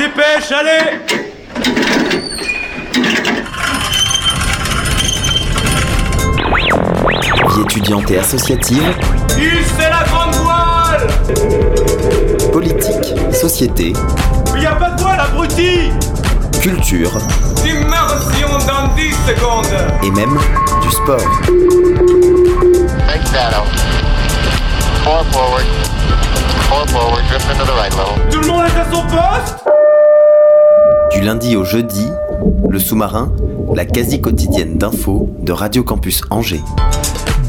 dépêche, allez Vie étudiante et associative, c'est la grande voile politique, société, Mais y a pas de voile, abruti culture Immersion dans 10 secondes et même du sport. Take that out. Four forward. Four forward. Drift into the right level. Tout le monde est à son poste Du lundi au jeudi, le sous-marin, la quasi quotidienne d'infos de Radio Campus Angers.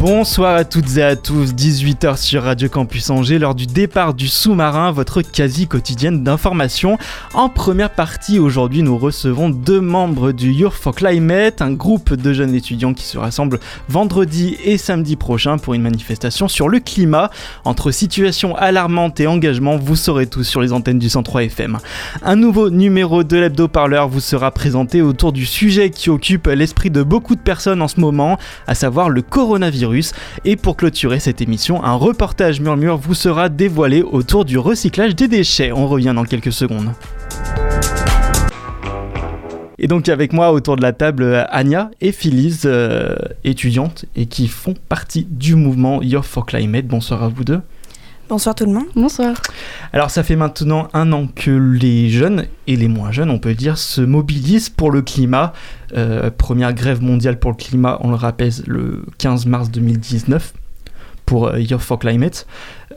Bonsoir à toutes et à tous, 18h sur Radio Campus Angers, lors du départ du sous-marin, votre quasi quotidienne d'information. En première partie, aujourd'hui, nous recevons deux membres du Youth for Climate, un groupe de jeunes étudiants qui se rassemblent vendredi et samedi prochain pour une manifestation sur le climat. Entre situation alarmante et engagement, vous saurez tous sur les antennes du 103 FM. Un nouveau numéro de l'hebdo-parleur vous sera présenté autour du sujet qui occupe l'esprit de beaucoup de personnes en ce moment, à savoir le coronavirus. Et pour clôturer cette émission, un reportage murmure vous sera dévoilé autour du recyclage des déchets. On revient dans quelques secondes. Et donc avec moi autour de la table euh, Anya et Phyllis, euh, étudiantes et qui font partie du mouvement Youth for Climate. Bonsoir à vous deux. Bonsoir tout le monde. Bonsoir. Alors ça fait maintenant un an que les jeunes et les moins jeunes, on peut dire, se mobilisent pour le climat. Euh, première grève mondiale pour le climat, on le rappelle, le 15 mars 2019 pour euh, Youth for Climate.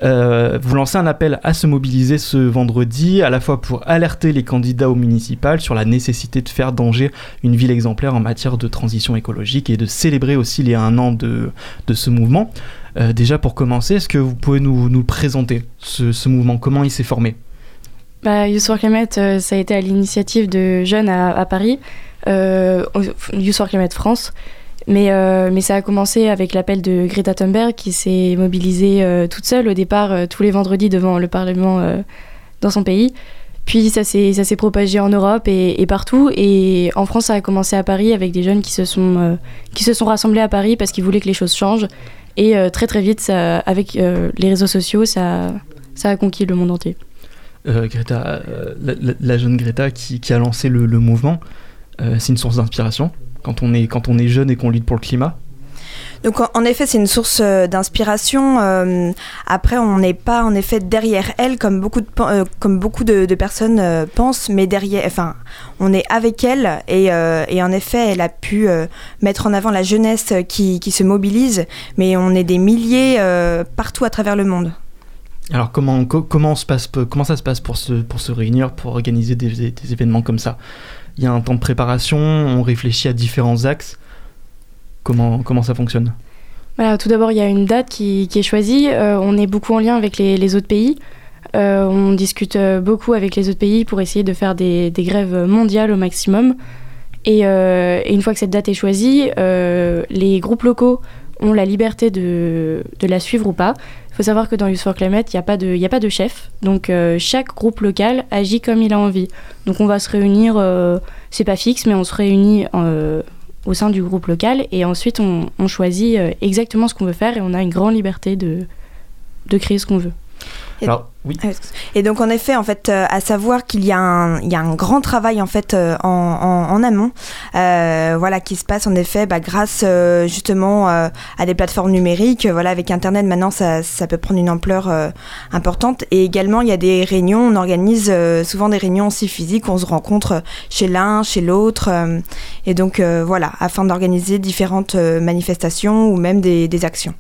Euh, vous lancez un appel à se mobiliser ce vendredi, à la fois pour alerter les candidats aux municipales sur la nécessité de faire d'Angers une ville exemplaire en matière de transition écologique et de célébrer aussi les un an de, ce mouvement. Euh, déjà pour commencer, est-ce que vous pouvez nous, présenter ce, mouvement? Comment il s'est formé? Bah, Youth for Climate, ça a été à l'initiative de jeunes à, à Paris, euh, Youth for Climate France. Mais, euh, mais ça a commencé avec l'appel de Greta Thunberg qui s'est mobilisée euh, toute seule au départ euh, tous les vendredis devant le Parlement dans son pays. Puis ça s'est propagé en Europe et, partout. Et en France, ça a commencé à Paris avec des jeunes qui se sont, qui se sont rassemblés à Paris parce qu'ils voulaient que les choses changent. Et très très vite, avec les réseaux sociaux, ça, ça a conquis le monde entier. Greta, la, jeune Greta qui, a lancé le, mouvement, c'est une source d'inspiration quand on est quand on est jeune et qu'on lutte pour le climat. Donc en, effet, c'est une source euh, d'inspiration. euh, après, on n'est pas en effet derrière elle comme beaucoup de, euh, comme beaucoup de, de personnes euh, pensent, mais derrière, enfin, on est avec elle et, euh, et en effet, elle a pu euh, mettre en avant la jeunesse qui, qui se mobilise, mais on est des milliers euh, partout à travers le monde. Alors comment co- comment se passe comment ça se passe pour se pour se réunir pour organiser des événements comme ça? Il y a un temps de préparation, on réfléchit à différents axes. Comment comment ça fonctionne? Voilà, tout d'abord, il y a une date qui, est choisie. Euh, on est beaucoup en lien avec les, autres pays. Euh, on discute euh, beaucoup avec les autres pays pour essayer de faire des, grèves mondiales au maximum. Et, une fois que cette date est choisie, les groupes locaux ont la liberté de, la suivre ou pas. Il faut savoir que dans Youth for Climate, il n'y a, pas de- chef. Donc euh, chaque groupe local agit comme il a envie. Donc on va se réunir, euh, c'est pas fixe, mais on se réunit euh, au sein du groupe local et ensuite on, choisit euh, exactement ce qu'on veut faire et on a une grande liberté de créer ce qu'on veut. Et- Alors oui. Et donc en effet, en fait, euh, à savoir qu'il y, a un- il y a un grand travail en fait euh, en, en- en amont, euh, voilà, qui se passe en effet bah, grâce justement à des plateformes numériques. Voilà, avec Internet maintenant, ça, ça peut prendre une ampleur importante. Et également, il y a des réunions. On organise souvent des réunions aussi physiques. On se rencontre chez l'un, chez l'autre, et donc voilà, afin d'organiser différentes manifestations ou même des, des actions.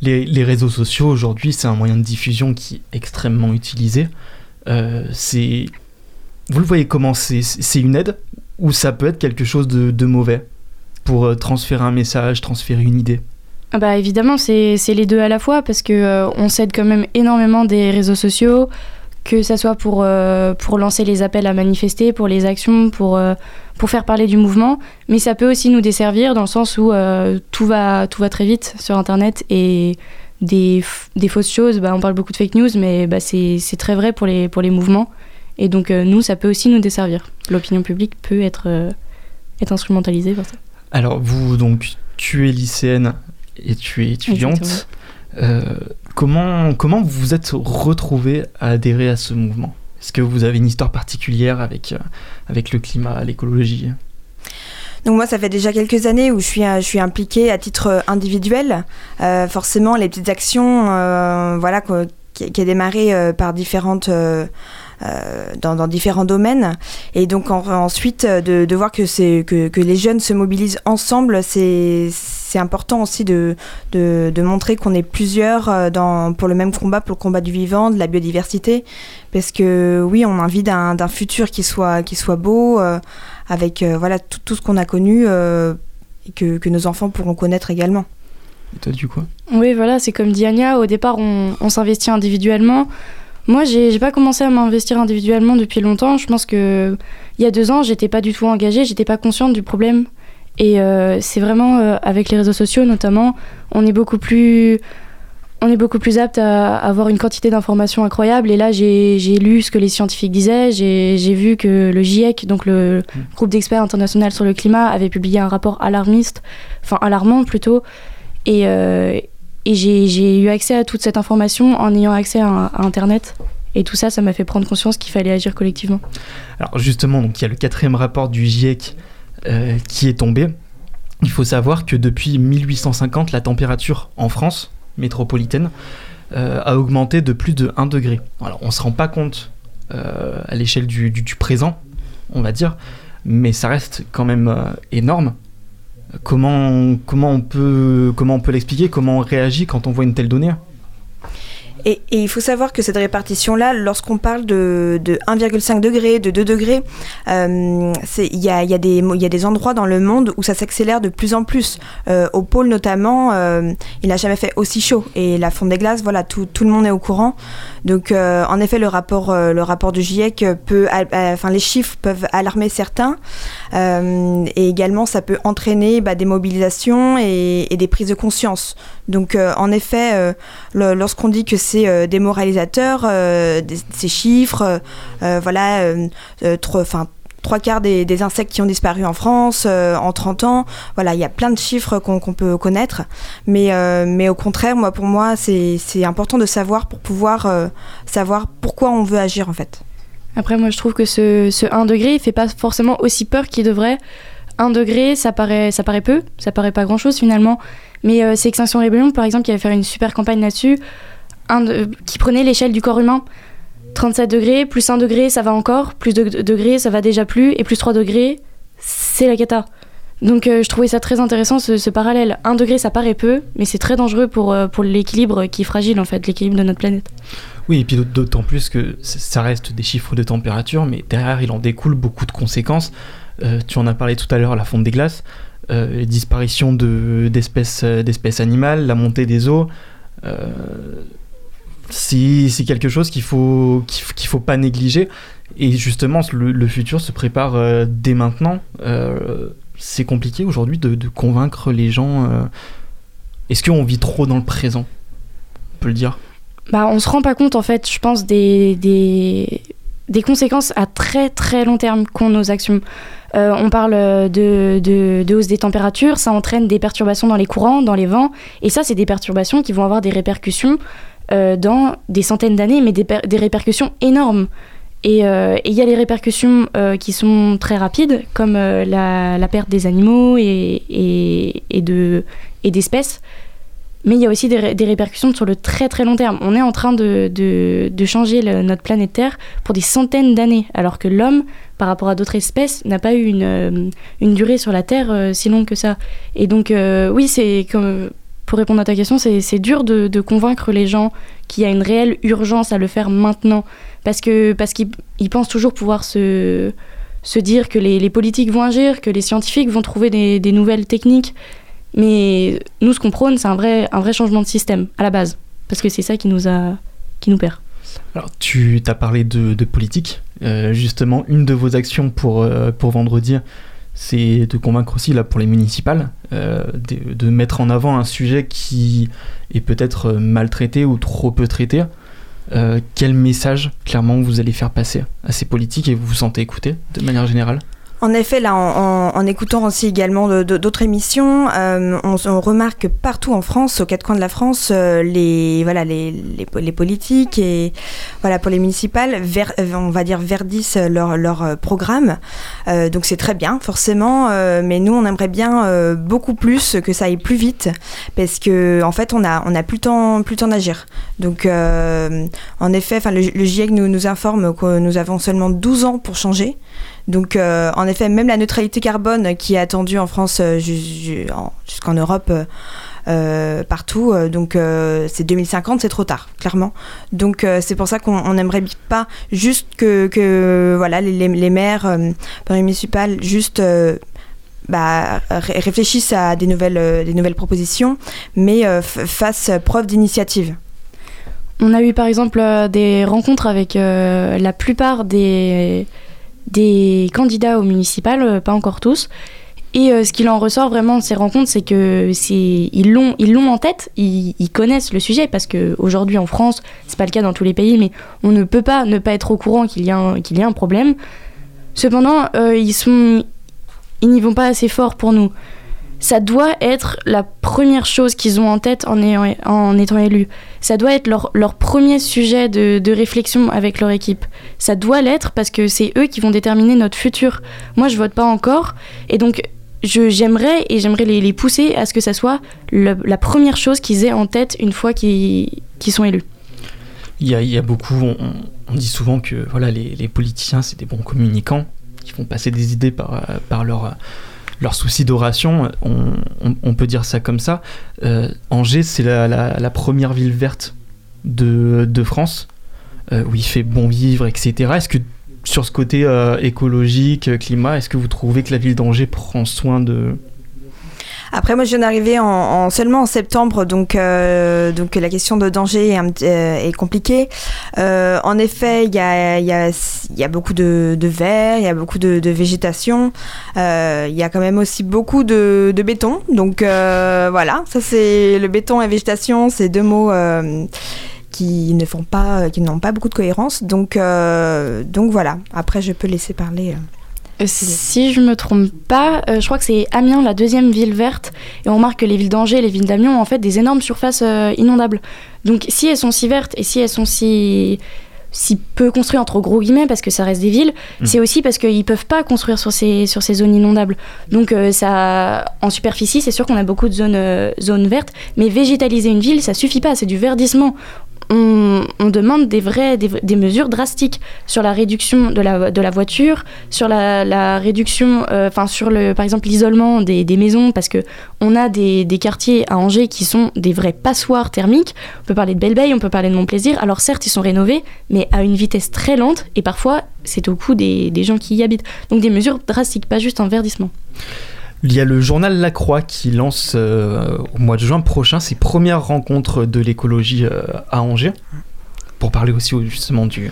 Les, réseaux sociaux aujourd'hui, c'est un moyen de diffusion qui est extrêmement utilisé. Euh, vous le voyez comment? C'est une aide ou ça peut être quelque chose de, mauvais pour euh, transférer un message, transférer une idée? Ah bah évidemment, c'est c'est les deux à la fois parce que euh, on s'aide quand même énormément des réseaux sociaux, que ça soit pour, euh, pour lancer les appels à manifester, pour les actions, pour, euh, pour faire parler du mouvement, mais ça peut aussi nous desservir dans le sens où euh, tout, va, tout va très vite sur Internet et des, des fausses choses, bah, on parle beaucoup de fake news, mais bah, c'est très vrai pour les, pour les mouvements. Et donc nous, ça peut aussi nous desservir. L'opinion publique peut être, être instrumentalisée par ça. Alors vous donc tu es lycéenne et tu es étudiante. Euh, comment comment vous vous êtes retrouvée à adhérer à ce mouvement? Est-ce que vous avez une histoire particulière avec, euh, avec le climat, l'écologie? Donc moi, ça fait déjà quelques années où je suis, je suis impliquée à titre individuel. Euh, forcément, les petites actions, euh, voilà, qui, qui, a démarré euh, par différentes euh, dans, différents domaines. Et donc ensuite, euh, de, voir que, que, que, les jeunes se mobilisent ensemble, c'est, c'est important aussi de, de, de montrer qu'on est plusieurs euh, dans, pour le même combat, pour le combat du vivant, de la biodiversité. Parce que oui, on a envie d'un, d'un futur qui soit, qui soit beau, euh, avec euh, voilà, tout, tout, ce qu'on a connu et que, que nos enfants pourront connaître également. Et toi, du coup? Oui, voilà, c'est comme dit Anya, au départ, on, on s'investit individuellement. Moi, j'ai pas commencé à m'investir individuellement depuis longtemps. Je pense que il y a deux ans, j'étais pas du tout engagée, j'étais pas consciente du problème. Et euh, c'est vraiment euh, avec les réseaux sociaux, notamment, on est beaucoup plus on est beaucoup plus apte à avoir une quantité d'informations incroyables. Et là, j'ai lu ce que les scientifiques disaient. J'ai vu que le GIEC, donc le groupe d'experts international sur le climat, avait publié un rapport alarmiste, enfin alarmant plutôt. Et, euh, et j'ai eu accès à toute cette information en ayant accès à, à Internet. Et tout ça, ça m'a fait prendre conscience qu'il fallait agir collectivement. Alors justement, donc il y a le quatrième rapport du GIEC euh, qui est tombé. Il faut savoir que depuis 1850, la température en France métropolitaine euh, a augmenté de plus de 1 degré. Alors on ne se rend pas compte euh, à l'échelle du, présent, on va dire, mais ça reste quand même énorme. Comment, comment on peut, comment on peut l'expliquer? Comment on réagit quand on voit une telle donnée? Et, il faut savoir que cette répartition-là, lorsqu'on parle de, de 1,5 degré, de 2 degrés, il y a, des endroits dans le monde où ça s'accélère de plus en plus. Euh, au pôle notamment, euh, il n'a jamais fait aussi chaud. Et la fonte des glaces, voilà, tout le monde est au courant. Donc, euh, en effet, le rapport, euh, le rapport du GIEC peut, enfin, les chiffres peuvent alarmer certains. Euh, et également, ça peut entraîner bah, des mobilisations et, et, des prises de conscience. Donc, en effet, lorsqu'on dit que c'est démoralisateur, ces chiffres, voilà, trop, enfin, trois quarts des, insectes qui ont disparu en France euh, en 30 ans. Voilà, il y a plein de chiffres qu'on qu peut connaître. Mais, euh, mais au contraire, moi, pour moi, c'est important de savoir pour pouvoir euh, savoir pourquoi on veut agir en fait. Après, moi, je trouve que ce, ce 1 degré, il fait pas forcément aussi peur qu'il devrait. 1 degré, ça paraît, ça paraît peu, ça paraît pas grand chose finalement. Mais c'est Extinction Rébellion, par exemple, qui avait fait une super campagne là-dessus, qui prenait l'échelle du corps humain. 37 degrés, plus 1 degré, ça va encore, plus 2 degrés, ça va déjà plus, et plus 3 degrés, c'est la cata. Donc euh, je trouvais ça très intéressant ce, parallèle. 1 degré, ça paraît peu, mais c'est très dangereux pour, euh, pour l'équilibre qui est fragile en fait, l'équilibre de notre planète. Oui, et puis d'autant plus que ça reste des chiffres de température, mais derrière il en découle beaucoup de conséquences. Euh, tu en as parlé tout à l'heure, la fonte des glaces, euh, disparition d'espèces de, d'espèces animales, la montée des eaux. C'est quelque chose qu'il faut qu'il faut pas négliger. Et justement le, futur se prépare euh, dès maintenant. Euh, c'est compliqué aujourd'hui de, convaincre les gens euh... est-ce qu'on vit trop dans le présent? On peut le dire. Bah on se rend pas compte en fait. Je pense des, des, conséquences à très très long terme qu'ont nos actions. On parle de, de, hausse des températures, ça entraîne des perturbations dans les courants, dans les vents, et ça, c'est des perturbations qui vont avoir des répercussions euh, dans des centaines d'années, mais des, répercussions énormes. Et il euh, y a les répercussions euh, qui sont très rapides, comme euh, la, perte des animaux et, d'espèces. Mais il y a aussi des, répercussions sur le très très long terme. On est en train de, changer notre planète Terre pour des centaines d'années, alors que l'homme, par rapport à d'autres espèces, n'a pas eu une, durée sur la Terre euh, si longue que ça. Et donc, euh, oui, c'est comme pour répondre à ta question, c'est dur de, convaincre les gens qu'il y a une réelle urgence à le faire maintenant. Parce qu'ils pensent toujours pouvoir se, dire que les, politiques vont agir, que les scientifiques vont trouver des, nouvelles techniques. Mais nous, ce qu'on prône, c'est un vrai, changement de système, à la base. Parce que c'est ça qui nous, perd. Alors, tu as parlé de, politique. Euh, justement, une de vos actions pour, euh, pour vendredi, c'est de convaincre aussi là pour les municipales euh, de, mettre en avant un sujet qui est peut-être maltraité ou trop peu traité. Euh, quel message clairement vous allez faire passer à ces politiques et vous vous sentez écouté de manière générale? En effet, là, en, écoutant aussi également d'autres émissions, euh, on, remarque que partout en France, aux quatre coins de la France, euh, les, voilà, les, les, politiques et voilà, pour les municipales, on va dire verdissent leur, leur programme. donc c'est très bien, forcément, mais nous, on aimerait bien beaucoup plus que ça aille plus vite parce que en fait, on a, on a plus le temps, plus temps d'agir. Donc, en effet, le, le GIEC nous, nous informe que nous avons seulement 12 ans pour changer. Donc, euh, en effet, même la neutralité carbone qui est attendue en France euh, jusqu'en Europe, euh, partout, donc c'est 2050, c'est trop tard, clairement. Donc, c'est pour ça qu'on n'aimerait pas juste que, voilà, les, les maires, les municipales, juste bah, réfléchissent à des nouvelles, des nouvelles propositions, mais fassent preuve d'initiative. On a eu par exemple des rencontres avec la plupart des, des candidats au municipal, euh, pas encore tous. Et euh, ce qu'il en ressort vraiment de ces rencontres, c'est que ils l'ont ils l'ont en tête, ils, connaissent le sujet parce que aujourd'hui en France, c'est pas le cas dans tous les pays, mais on ne peut pas ne pas être au courant qu'il y a un, qu'il y a un problème. Cependant, euh, ils sont ils n'y vont pas assez fort pour nous ça doit être la première chose qu'ils ont en tête en, étant élus. Ça doit être leur, premier sujet de, réflexion avec leur équipe. Ça doit l'être parce que c'est eux qui vont déterminer notre futur. Moi, je vote pas encore. Et donc, j'aimerais et j'aimerais les, pousser à ce que ça soit la première chose qu'ils aient en tête une fois qu'ils sont élus. Il y, a, beaucoup, on, on, dit souvent que voilà, les, les politiciens, c'est des bons communicants qui font passer des idées par, par leur leur souci d'oration, on, peut dire ça comme ça. Euh, Angers, c'est la, première ville verte de, France, euh, où il fait bon vivre, etc. Est-ce que sur ce côté euh, écologique, climat, est-ce que vous trouvez que la ville d'Angers prend soin de, après, moi, je viens d'arriver en, seulement en septembre, donc, euh, donc la question de danger est, euh, compliquée. Euh, en effet, il y a, y, a, y a, beaucoup de, de verre, il y a beaucoup de, végétation. Il y a quand même aussi beaucoup de, de béton. Donc voilà, ça c'est le béton et végétation, c'est deux mots qui ne font pas, qui n'ont pas beaucoup de cohérence. Donc, donc voilà. Après, je peux laisser parler. Euh, si je me trompe pas, euh, je crois que c'est Amiens, la deuxième ville verte, et on remarque que les villes d'Angers et les villes d'Amiens ont en fait des énormes surfaces euh, inondables. Donc si elles sont si vertes et si elles sont si si peu construites entre gros guillemets parce que ça reste des villes, mmh. c'est aussi parce qu'ils peuvent pas construire sur ces sur ces zones inondables. Donc ça en superficie, c'est sûr qu'on a beaucoup de zones zones vertes, mais végétaliser une ville, ça suffit pas, c'est du verdissement on, demande des, vrais, des, mesures drastiques sur la réduction de la, de la voiture, sur la, réduction, euh, enfin sur le, par exemple l'isolement des, maisons, parce que on a des, quartiers à Angers qui sont des vrais passoires thermiques. On peut parler de Belle-Beille, on peut parler de Montplaisir. Alors certes, ils sont rénovés, mais à une vitesse très lente, et parfois c'est au coût des, des gens qui y habitent. Donc des mesures drastiques, pas juste un verdissement. Il y a le journal La Croix qui lance euh, au mois de juin prochain ses premières rencontres de l'écologie euh, à Angers, pour parler aussi justement du,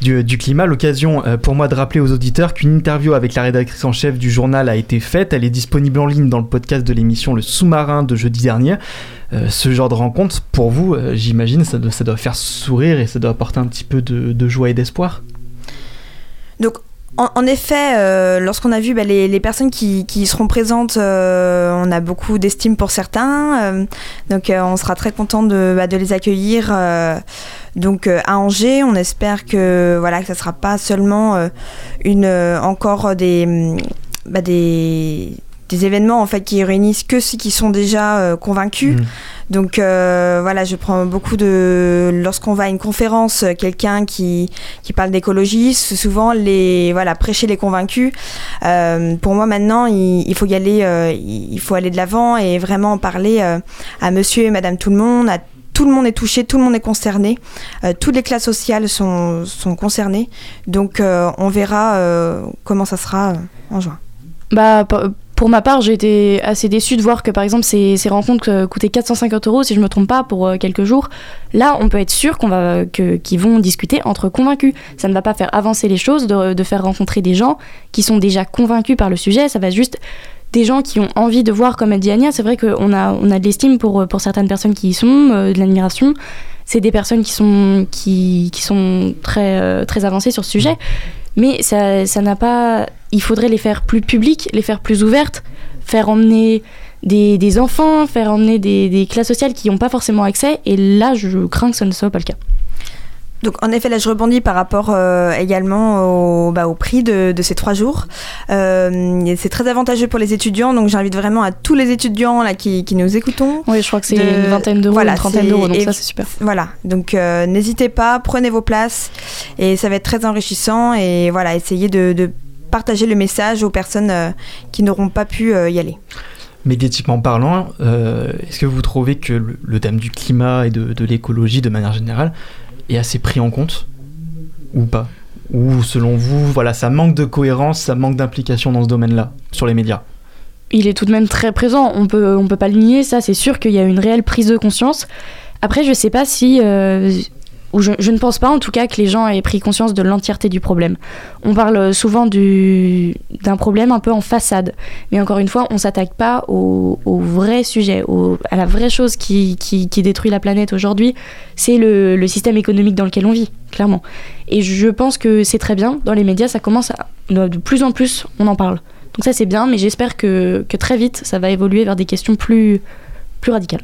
du, climat. L'occasion euh, pour moi de rappeler aux auditeurs qu'une interview avec la rédactrice en chef du journal a été faite. Elle est disponible en ligne dans le podcast de l'émission Le Sous-marin de jeudi dernier. ce genre de rencontre, pour vous, j'imagine, ça, ça, doit faire sourire et ça doit apporter un petit peu de, de joie et d'espoir. Donc en, effet, euh, lorsqu'on a vu bah, les, personnes qui, seront présentes, euh, on a beaucoup d'estime pour certains. Euh, donc on sera très content de, bah, les accueillir. donc à Angers, on espère que voilà que ça sera pas seulement une encore des bah, des événements en fait qui réunissent que ceux qui sont déjà convaincus. Mmh. Donc euh, voilà, je prends beaucoup de lorsqu'on va à une conférence, euh, quelqu'un qui, qui parle d'écologie, souvent les voilà prêcher les convaincus. pour moi maintenant, il, faut y aller, il faut aller de l'avant et vraiment parler à Monsieur et Madame tout le monde, tout le monde est touché, tout le monde est concerné, toutes les classes sociales sont, sont concernées. Donc on verra comment ça sera en juin. Bah, pour ma part, j'ai été assez déçue de voir que par exemple ces, rencontres euh, coûtaient 450 euros, si je me trompe pas, pour euh, quelques jours. Là, on peut être sûr qu'on va, qu'ils vont discuter entre convaincus. Ça ne va pas faire avancer les choses de, faire rencontrer des gens qui sont déjà convaincus par le sujet. Ça va juste des gens qui ont envie de voir, comme elle dit Ania, c'est vrai qu'on a, on a de l'estime pour, pour certaines personnes qui y sont, euh, de l'admiration. C'est des personnes qui sont, qui, qui sont très, très avancées sur ce sujet. mais ça ça n'a pas. Il faudrait les faire plus publiques, les faire plus ouvertes, faire emmener des, des enfants, faire emmener des, des classes sociales qui n'ont pas forcément accès. Et là, je crains que ce ne soit pas le cas. Donc en effet, là je rebondis par rapport euh, également au, bah, au prix de, de ces trois jours. Euh, c'est très avantageux pour les étudiants, donc j'invite vraiment à tous les étudiants là qui, qui nous écoutons. Oui, je crois que c'est De- une vingtaine d'euros, voilà, une trentaine d'euros, donc et- ça c'est super. Voilà, donc euh, n'hésitez pas, prenez vos places et ça va être très enrichissant et voilà, essayez de, de partager le message aux personnes euh, qui n'auront pas pu euh, y aller. Médiatiquement parlant, euh, est-ce que vous trouvez que le, le thème du climat et de, de l'écologie de manière générale est assez pris en compte ou pas? Ou selon vous, voilà, ça manque de cohérence, ça manque d'implication dans ce domaine-là, sur les médias? Il est tout de même très présent. On peut, on peut pas le nier, ça, c'est sûr qu'il y a une réelle prise de conscience. Après, je sais pas si. euh, ou je, ne pense pas en tout cas que les gens aient pris conscience de l'entièreté du problème. On parle souvent du- d'un problème un peu en façade. Mais encore une fois, on s'attaque pas au, vrai sujet, à la vraie chose qui, détruit la planète aujourd'hui. C'est le, système économique dans lequel on vit, clairement. Et je pense que c'est très bien. Dans les médias, ça commence à. De plus en plus, on en parle. Donc ça c'est bien, mais j'espère que, très vite ça va évoluer vers des questions plus radicales.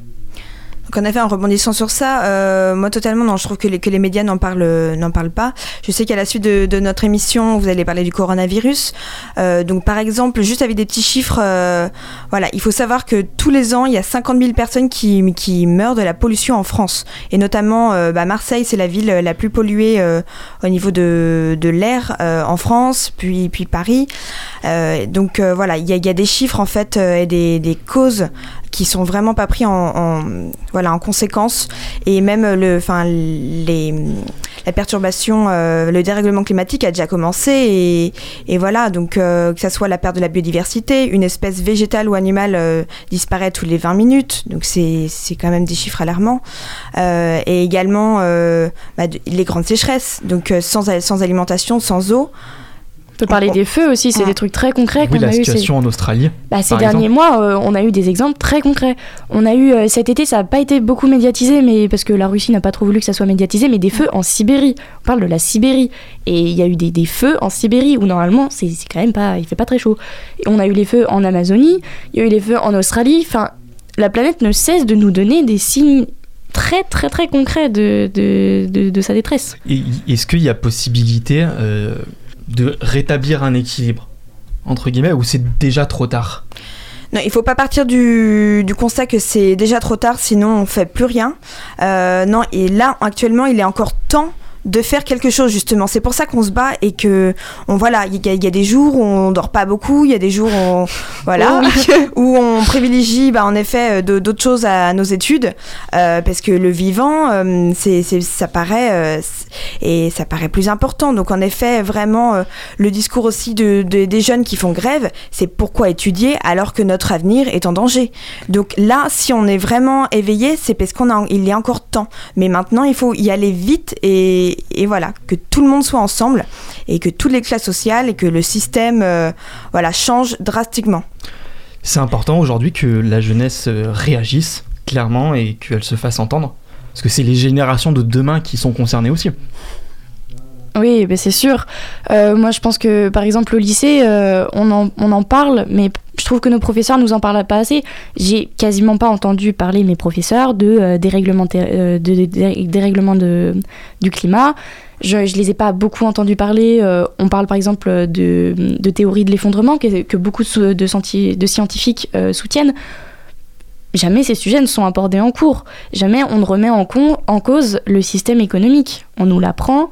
Donc en effet, en rebondissant sur ça, euh, moi totalement, non, je trouve que les, que les médias n'en parlent, euh, n'en parlent pas. Je sais qu'à la suite de, de notre émission, vous allez parler du coronavirus. Euh, donc par exemple, juste avec des petits chiffres, euh, voilà, il faut savoir que tous les ans, il y a 50 000 personnes qui, qui meurent de la pollution en France. Et notamment, euh, bah, Marseille, c'est la ville la plus polluée euh, au niveau de, de l'air euh, en France, puis, puis Paris. Euh, donc euh, voilà, il y, a- il y a des chiffres en fait euh, et des, des causes qui sont vraiment pas pris en, voilà en conséquence. Et même le enfin les la perturbation euh, le dérèglement climatique a déjà commencé et, et voilà. Donc euh, que ça soit la perte de la biodiversité une espèce végétale ou animale euh, disparaît tous les 20 minutes. Donc c'est quand même des chiffres alarmants. Et également bah, les grandes sécheresses. Donc sans sans alimentation sans eau peut parler des feux aussi, c'est Ouais. des trucs très concrets Oui, qu'on la a eu. ces- situation en Australie. Bah, ces derniers mois, euh, on a eu des exemples très concrets. On a eu euh, cet été, ça n'a pas été beaucoup médiatisé, mais parce que la Russie n'a pas trop voulu que ça soit médiatisé, mais des feux en Sibérie. On parle de la Sibérie, et il y a eu des, des feux en Sibérie où normalement c'est c'est quand même pas, il fait pas très chaud. Et on a eu les feux en Amazonie, il y a eu les feux en Australie. Enfin, la planète ne cesse de nous donner des signes très très très concrets de, de, de, de sa détresse. Est-ce qu'il y a possibilité euh, de rétablir un équilibre entre guillemets ou c'est déjà trop tard? Non, il faut pas partir du, constat que c'est déjà trop tard, sinon on fait plus rien. Euh, non, et là actuellement, il est encore temps de faire quelque chose justement. C'est pour ça qu'on se bat et que on voilà, il y, a- il y a des jours où on dort pas beaucoup, il y a des jours où on, voilà où on privilégie bah, en effet euh, d'autres choses à, nos études euh, parce que le vivant euh, c'est c'est- ça paraît euh, et ça paraît plus important. Donc en effet vraiment le discours aussi de, de- des jeunes qui font grève, c'est pourquoi étudier alors que notre avenir est en danger? Donc là, si on est vraiment éveillé, c'est parce qu'on a, il y a encore temps. Mais maintenant, il faut y aller vite et, et voilà, que tout le monde soit ensemble et que toutes les classes sociales et que le système, euh, voilà, change drastiquement. C'est important aujourd'hui que la jeunesse euh, réagisse clairement et qu'elle se fasse entendre. Parce que c'est les générations de demain qui sont concernées aussi. Oui, ben c'est sûr. Euh, moi, je pense que, par exemple, au lycée, euh, on, en, on en parle, mais je trouve que nos professeurs nous en parlent pas assez. J'ai quasiment pas entendu parler mes professeurs de euh, dérèglement, de, du climat. Je, je les ai pas beaucoup entendus parler. On parle par exemple de, théorie de l'effondrement que, que beaucoup de, senti- scientifiques soutiennent. Jamais ces sujets ne sont abordés en cours. Jamais on ne remet en, con- en cause le système économique. On nous l'apprend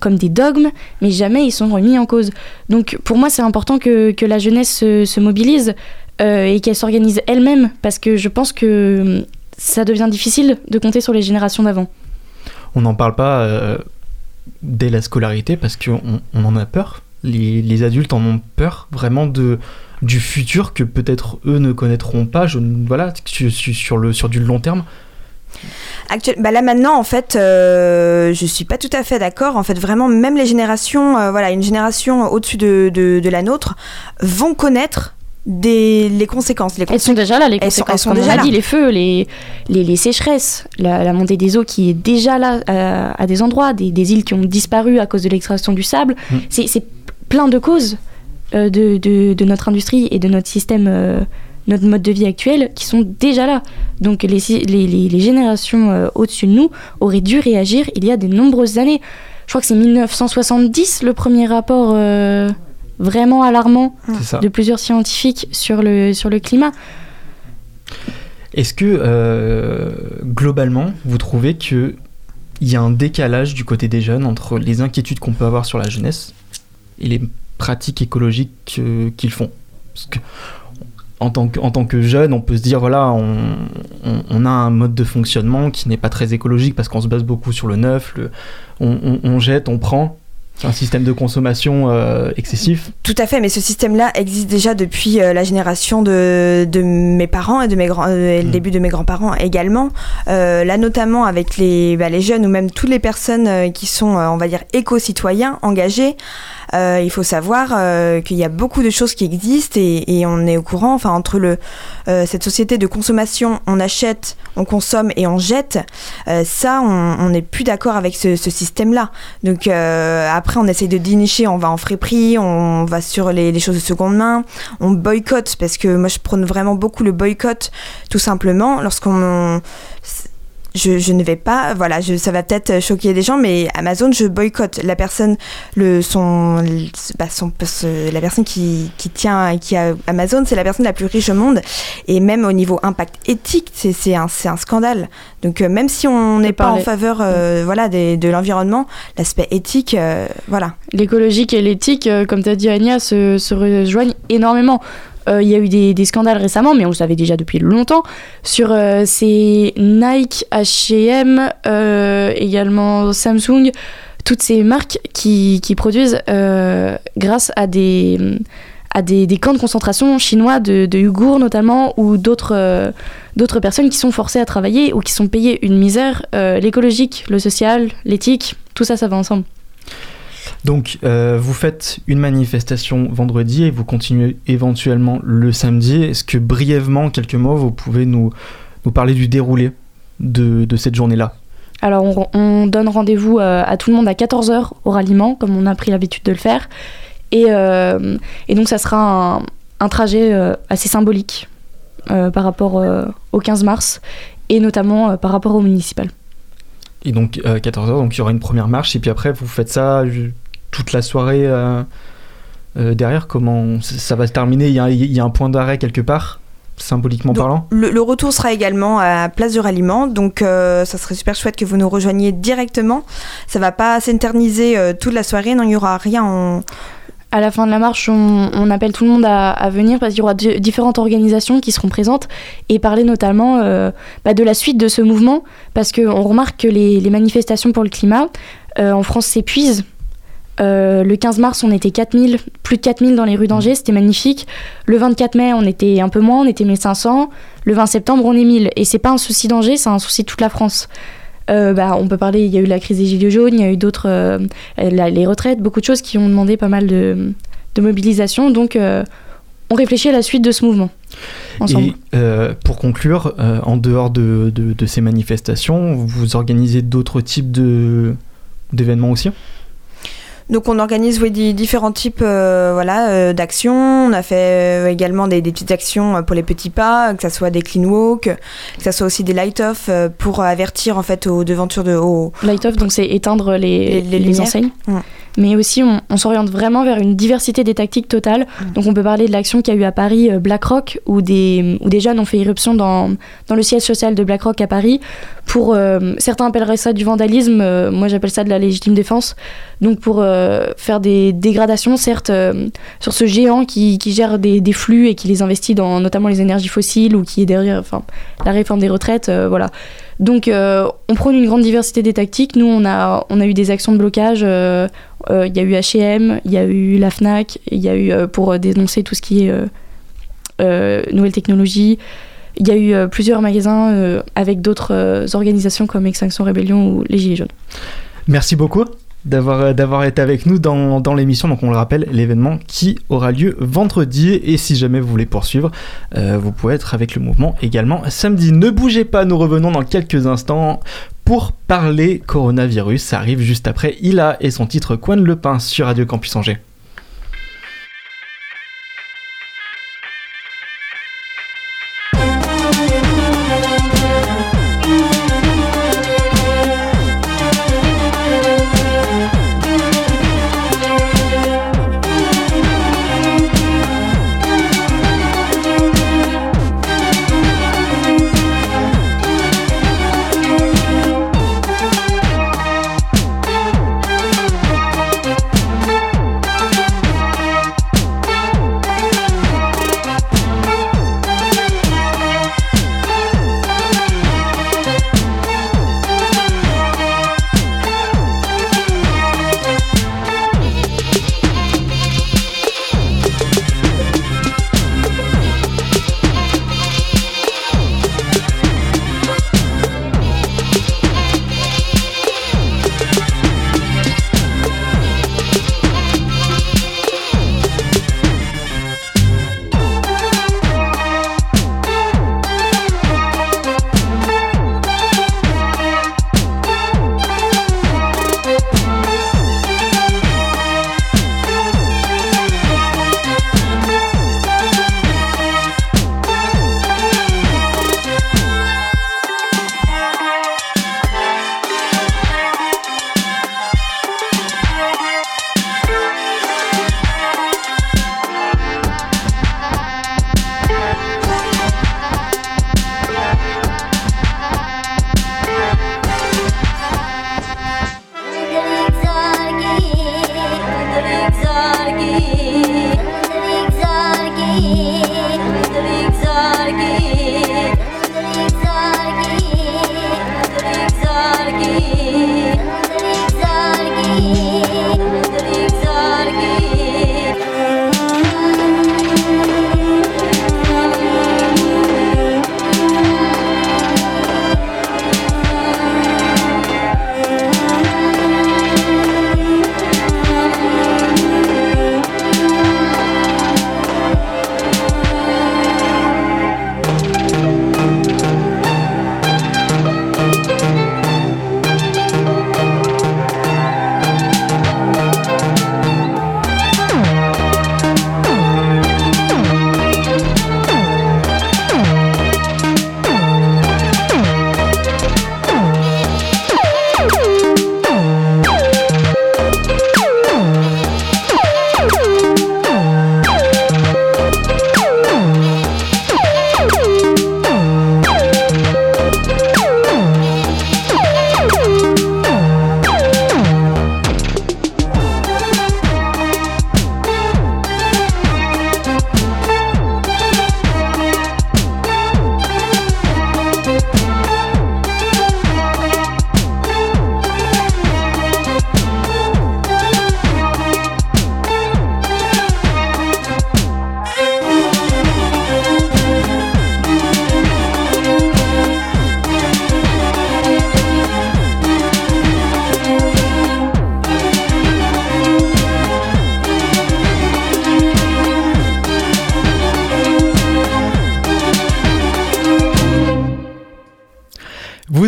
comme des dogmes, mais jamais ils sont remis en cause. Donc pour moi, c'est important que, la jeunesse se, se mobilise euh, et qu'elle s'organise elle-même, parce que je pense que hum, ça devient difficile de compter sur les générations d'avant. On n'en parle pas euh, dès la scolarité parce qu'on on en a peur. Les, adultes en ont peur vraiment de, du futur que peut-être eux ne connaîtront pas. Voilà, sur le, sur du long terme. Actuel, bah là maintenant en fait, euh, je suis pas tout à fait d'accord. En fait, vraiment, même les générations, euh, voilà, une génération au-dessus de, de, de la nôtre, vont connaître des les conséquences. Les Elles sont déjà là, les Elles sont- conséquences. elles sont comme déjà on a là. dit, les feux, les, les, les sécheresses, la, la montée des eaux qui est déjà là euh, à des endroits, des, des îles qui ont disparu à cause de l'extraction du sable. Mm. C'est c'est plein de causes euh, de, de, de notre industrie et de notre système, euh, notre mode de vie actuel qui sont déjà là. Donc les, les, les, générations euh, au-dessus de nous auraient dû réagir il y a de nombreuses années. Je crois que c'est 1970 le premier rapport euh, vraiment alarmant de plusieurs scientifiques sur le, sur le climat. Est-ce que euh, globalement, vous trouvez que il y a un décalage du côté des jeunes entre les inquiétudes qu'on peut avoir sur la jeunesse et les pratiques écologiques qu'ils font? Parce que en tant que, en tant que jeune, on peut se dire voilà, on, on- a un mode de fonctionnement qui n'est pas très écologique parce qu'on se base beaucoup sur le neuf, le, on- on jette, on prend. Un système de consommation euh, excessif. Tout à fait, mais ce système-là existe déjà depuis euh, la génération de, de mes parents et de mes grands, euh, et le Mm. début de mes grands-parents également. Là, notamment avec les, bah, les jeunes ou même toutes les personnes qui sont, on va dire, éco-citoyens engagés. il faut savoir qu'il y a beaucoup de choses qui existent et, et on est au courant. Enfin, entre le cette société de consommation, on achète, on consomme et on jette. ça, on n'est plus d'accord avec ce, ce système-là. Donc euh, après, on essaye de dénicher, on va en friperie, on va sur les, les choses de seconde main, on boycotte parce que moi je prône vraiment beaucoup le boycott, tout simplement. Lorsqu'on je, je ne vais pas, voilà, je, ça va peut-être choquer des gens, mais Amazon, je boycotte. La personne, le, son, le- bah, son, la personne qui, qui tient, qui a Amazon, c'est la personne la plus riche au monde. Et même au niveau impact éthique, c'est un, scandale. Donc euh, même si on n'est pas en faveur, euh, voilà, des- de l'environnement, l'aspect éthique, euh, voilà. L'écologique et l'éthique, comme tu as dit Anya, se, se rejoignent énormément. Euh, y a eu des, scandales récemment, mais on le savait déjà depuis longtemps, sur euh, ces Nike, H&M, également Samsung, toutes ces marques qui, produisent euh, grâce à des, camps de concentration chinois de, de Ouïghours notamment, ou d'autres personnes qui sont forcées à travailler ou qui sont payées une misère. L'écologique, le social, l'éthique, tout ça, ça va ensemble. Donc, euh, vous faites une manifestation vendredi et vous continuez éventuellement le samedi. Est-ce que brièvement, en quelques mots, vous pouvez nous, nous parler du déroulé de, de cette journée-là? Alors, on, on donne rendez-vous euh, à tout le monde à 14h au ralliement, comme on a pris l'habitude de le faire. Et, euh, et donc, ça sera un, un trajet euh, assez symbolique euh, par rapport au 15 mars et notamment par rapport au municipal. Et donc, 14h, donc il y aura une première marche et puis après, vous faites ça toute la soirée euh, euh, derrière. Comment ça ça va se terminer il y, a, il y a un point d'arrêt quelque part, symboliquement Donc, parlant? Le, le retour sera également à Place du Ralliement, donc euh, ça serait super chouette que vous nous rejoigniez directement. Ça va pas s'éterniser euh, toute la soirée, non, il y aura rien en, À la fin de la marche, on, on appelle tout le monde à, à venir parce qu'il y aura di- différentes organisations qui seront présentes et parler notamment euh, bah, de la suite de ce mouvement parce qu'on remarque que les, les manifestations pour le climat euh, en France s'épuisent. Euh, le 15 mars, on était 4000, plus de 4000 dans les rues d'Angers, c'était magnifique. Le 24 mai, on était un peu moins, on était 1500. Le 20 septembre, on est 1000. Et c'est pas un souci d'Angers, c'est un souci de toute la France. Euh, bah, on peut parler, il y a eu la crise des Gilets jaunes, il y a eu d'autres, euh, les retraites, beaucoup de choses qui ont demandé pas mal de, mobilisation. Donc, on réfléchit à la suite de ce mouvement. Ensemble. Et pour conclure, en dehors de, ces manifestations, vous organisez d'autres types d'événements aussi? Donc on organise oui, di- différents types euh, voilà, euh, d'actions. On a fait euh, également des, des petites actions euh, pour les petits pas, que ça soit des clean walk, que ça soit aussi des light-off euh, pour avertir en fait aux devantures de... Aux... Light off, donc c'est éteindre les, Les- les les lumières. enseignes. Mais aussi, on, on s'oriente vraiment vers une diversité des tactiques totales. Mm. Donc, on peut parler de l'action qu'il y a eu à Paris, euh, BlackRock, où des, où des jeunes ont fait irruption dans, dans le siège social de BlackRock à Paris. Pour, euh, certains appelleraient ça du vandalisme, euh, moi j'appelle ça de la légitime défense. Donc, pour euh, faire des dégradations, certes, sur ce géant qui, qui gère des, des flux et qui les investit dans notamment les énergies fossiles ou qui est derrière enfin, la réforme des retraites. voilà. Donc, euh, on prône une grande diversité des tactiques. Nous, on a, on a eu des actions de blocage. euh, euh, Il y a eu H&M, il y a eu la Fnac, il y a eu pour dénoncer tout ce qui est nouvelles technologies. Il y a eu plusieurs magasins avec d'autres organisations comme Extinction Rébellion ou les Gilets jaunes. Merci beaucoup d'avoir euh, d'avoir été avec nous dans, l'émission. Donc on le rappelle, l'événement qui aura lieu vendredi. Et si jamais vous voulez poursuivre, euh, vous pouvez être avec le mouvement également samedi. Ne bougez pas, nous revenons dans quelques instants pour parler coronavirus. Ça arrive juste après Ila et son titre Coin le pain sur Radio Campus Angers.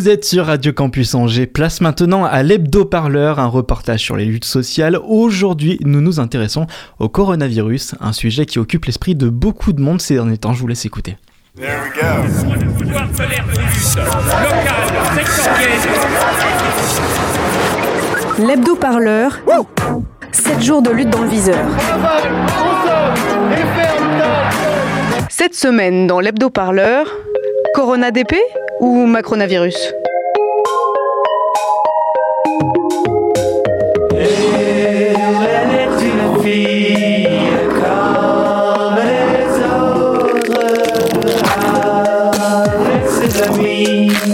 Vous êtes sur Radio Campus Angers. Place maintenant à l'hebdo-parleur, un reportage sur les luttes sociales. Aujourd'hui, nous nous intéressons au coronavirus, un sujet qui occupe l'esprit de beaucoup de monde ces derniers temps. Je vous laisse écouter. L'hebdo-parleur, 7 jours de lutte dans le viseur. Cette semaine, dans l'hebdo-parleur, Corona DP ou Macronavirus? Comme les autres, avec ses amis.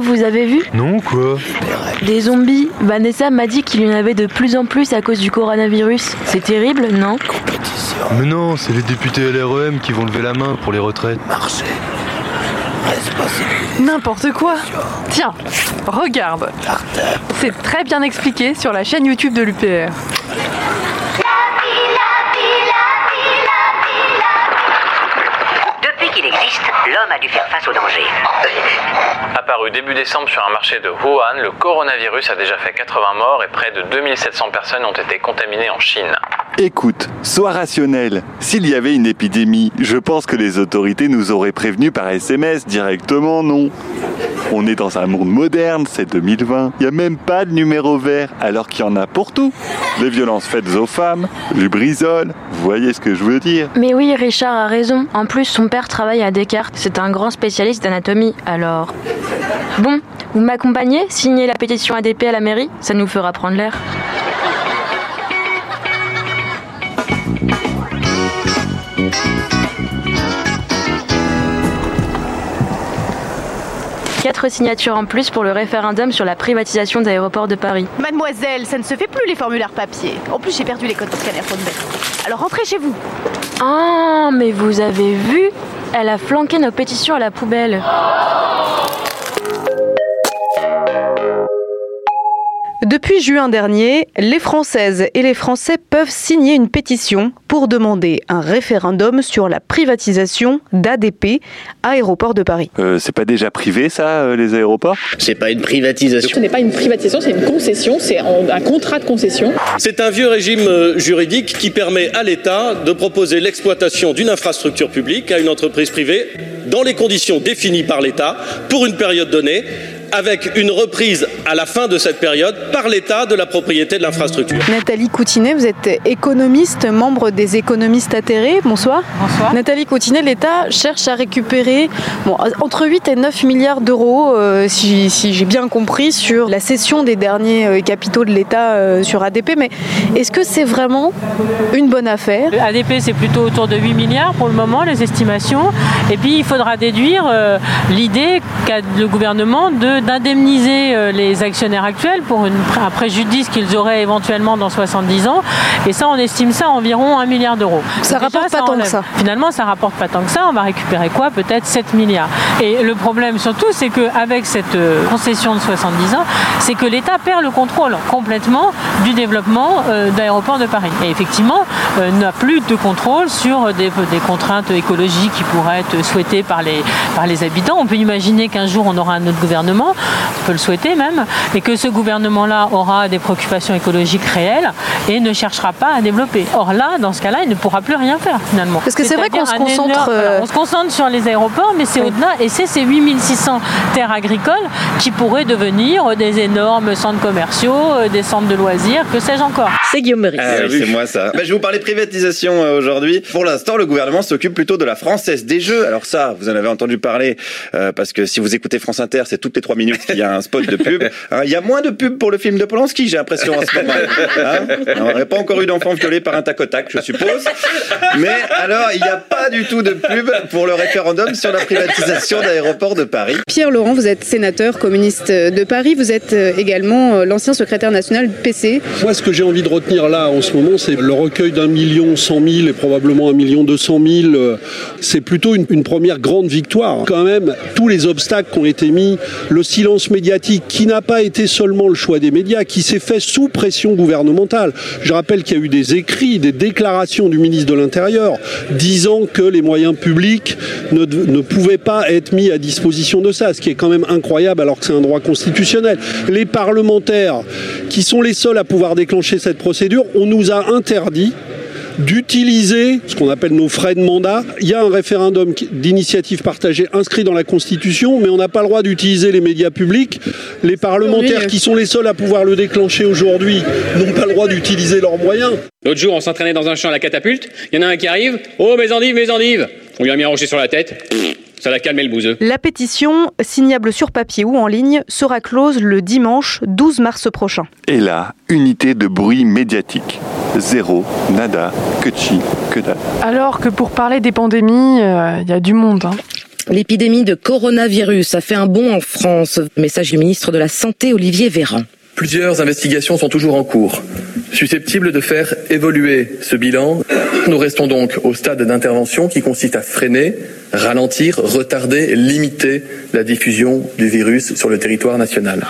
Vous avez vu? Non, quoi? Des zombies. Vanessa m'a dit qu'il y en avait de plus en plus à cause du coronavirus. C'est terrible, non? Mais non, c'est les députés LREM qui vont lever la main pour les retraites. N'importe quoi Tiens, regarde C'est très bien expliqué sur la chaîne YouTube de l'UPR. L'homme a dû faire face au danger. Apparu début décembre sur un marché de Wuhan, le coronavirus a déjà fait 80 morts et près de 2700 personnes ont été contaminées en Chine. Écoute, sois rationnel. S'il y avait une épidémie, je pense que les autorités nous auraient prévenus par SMS directement, non? On est dans un monde moderne, c'est 2020. Il n'y a même pas de numéro vert, alors qu'il y en a pour tout. Les violences faites aux femmes, du brisol, vous voyez ce que je veux dire Mais oui, Richard a raison. En plus, son père travaille à Descartes. C'est un grand spécialiste d'anatomie, alors... Bon, vous m'accompagnez? Signer la pétition ADP à la mairie Ça nous fera prendre l'air. Quatre signatures en plus pour le référendum sur la privatisation d'aéroports de Paris. Mademoiselle, ça ne se fait plus les formulaires papier. En plus, j'ai perdu les codes de scanner Alors rentrez chez vous. Ah, mais vous avez vu Elle a flanqué nos pétitions à la poubelle. Depuis juin dernier, les Françaises et les Français peuvent signer une pétition pour demander un référendum sur la privatisation d'ADP, Aéroport de Paris. Euh, c'est pas déjà privé ça, euh, les aéroports? C'est pas une privatisation. Ce n'est pas une privatisation, c'est une concession, c'est un, contrat de concession. C'est un vieux régime euh, juridique qui permet à l'État de proposer l'exploitation d'une infrastructure publique à une entreprise privée dans les conditions définies par l'État pour une période donnée avec une reprise à la fin de cette période par l'État de la propriété de l'infrastructure. Nathalie Coutinet, vous êtes économiste, membre des économistes atterrés. Bonsoir. Bonsoir. Nathalie Coutinet, l'État cherche à récupérer bon, entre 8 et 9 milliards d'euros, euh, si, si j'ai bien compris, sur la cession des derniers euh, capitaux de l'État euh, sur ADP. Mais est-ce que c'est vraiment une bonne affaire? ADP, c'est plutôt autour de 8 milliards pour le moment, les estimations. Et puis, il faudra déduire euh, l'idée qu'a le gouvernement de d'indemniser euh, les actionnaires actuels pour une, un préjudice qu'ils auraient éventuellement dans 70 ans. Et ça, on estime ça à environ 1 milliard d'euros. Ça Donc rapporte pas tant que ça. Finalement, ça rapporte pas tant que ça. On va récupérer quoi? Peut-être 7 milliards. Et le problème surtout, c'est qu'avec cette euh, concession de 70 ans, c'est que l'État perd le contrôle complètement du développement euh, d'aéroports de Paris. Et effectivement, n'a plus de contrôle sur des, des contraintes écologiques qui pourraient être souhaitées par les, par les habitants. On peut imaginer qu'un jour, on aura un autre gouvernement, on peut le souhaiter même, et que ce gouvernement-là aura des préoccupations écologiques réelles et ne cherchera pas à développer. Or là, dans ce cas-là, il ne pourra plus rien faire finalement. Parce que c'est vrai qu'on se concentre, énorme- euh, voilà, on se concentre sur les aéroports, mais c'est au-delà, et c'est ces 8600 terres agricoles qui pourraient devenir des énormes centres commerciaux, euh, des centres de loisirs, que sais-je encore. C'est Guillaume Meurice. Ah oui, c'est moi ça. Bah, je vais vous parler privatisation euh, aujourd'hui. Pour l'instant, le gouvernement s'occupe plutôt de la française des jeux. Alors ça, vous en avez entendu parler euh, parce que si vous écoutez France Inter, c'est toutes les trois minutes qu'il y a un spot de pub. Hein, Il y a moins de pub pour le film de Polanski, j'ai l'impression en ce moment. Hein on n'aurait pas encore eu d'enfant violé par un tac au tac, je suppose. Mais alors, il n'y a pas du tout de pub pour le référendum sur la privatisation d'aéroports de Paris. Pierre Laurent, vous êtes sénateur communiste de Paris, vous êtes euh, également euh, l'ancien secrétaire national du PC. Moi, ce que j'ai envie de retenir là en ce moment, c'est le recueil d'un million cent mille et probablement un million deux cent mille. Euh, C'est plutôt une, une première grande victoire. Quand même, tous les obstacles qui ont été mis, le silence médiatique qui n'a pas été seulement le choix des médias, qui s'est fait sous pression gouvernementale. Je rappelle qu'il y a eu des écrits, des déclarations du ministre de l'Intérieur disant que les moyens publics ne, pouvaient pas être mis à disposition de ça, ce qui est quand même incroyable alors que c'est un droit constitutionnel. Les parlementaires, qui sont les seuls à pouvoir déclencher cette procédure, on nous a interdit d'utiliser ce qu'on appelle nos frais de mandat. Il y a un référendum d'initiative partagée inscrit dans la Constitution, mais on n'a pas le droit d'utiliser les médias publics. Les parlementaires qui sont les seuls à pouvoir le déclencher aujourd'hui n'ont pas le droit d'utiliser leurs moyens. L'autre jour, on s'entraînait dans un champ à la catapulte. Il y en a un qui arrive. Oh, mes endives, mes endives On lui a mis un rocher sur la tête. Ça l'a calmé le bouseux. La pétition, signable sur papier ou en ligne, sera close le dimanche 12 mars prochain. Et là, unité de bruit médiatique. Zéro, nada, que chi, que dalle. Alors que pour parler des pandémies, euh, il y a du monde. hein. L'épidémie de coronavirus a fait un bond en France. Message du ministre de la Santé Olivier Véran. Plusieurs investigations sont toujours en cours, susceptibles de faire évoluer ce bilan. Nous restons donc au stade d'intervention qui consiste à freiner, ralentir, retarder, limiter la diffusion du virus sur le territoire national.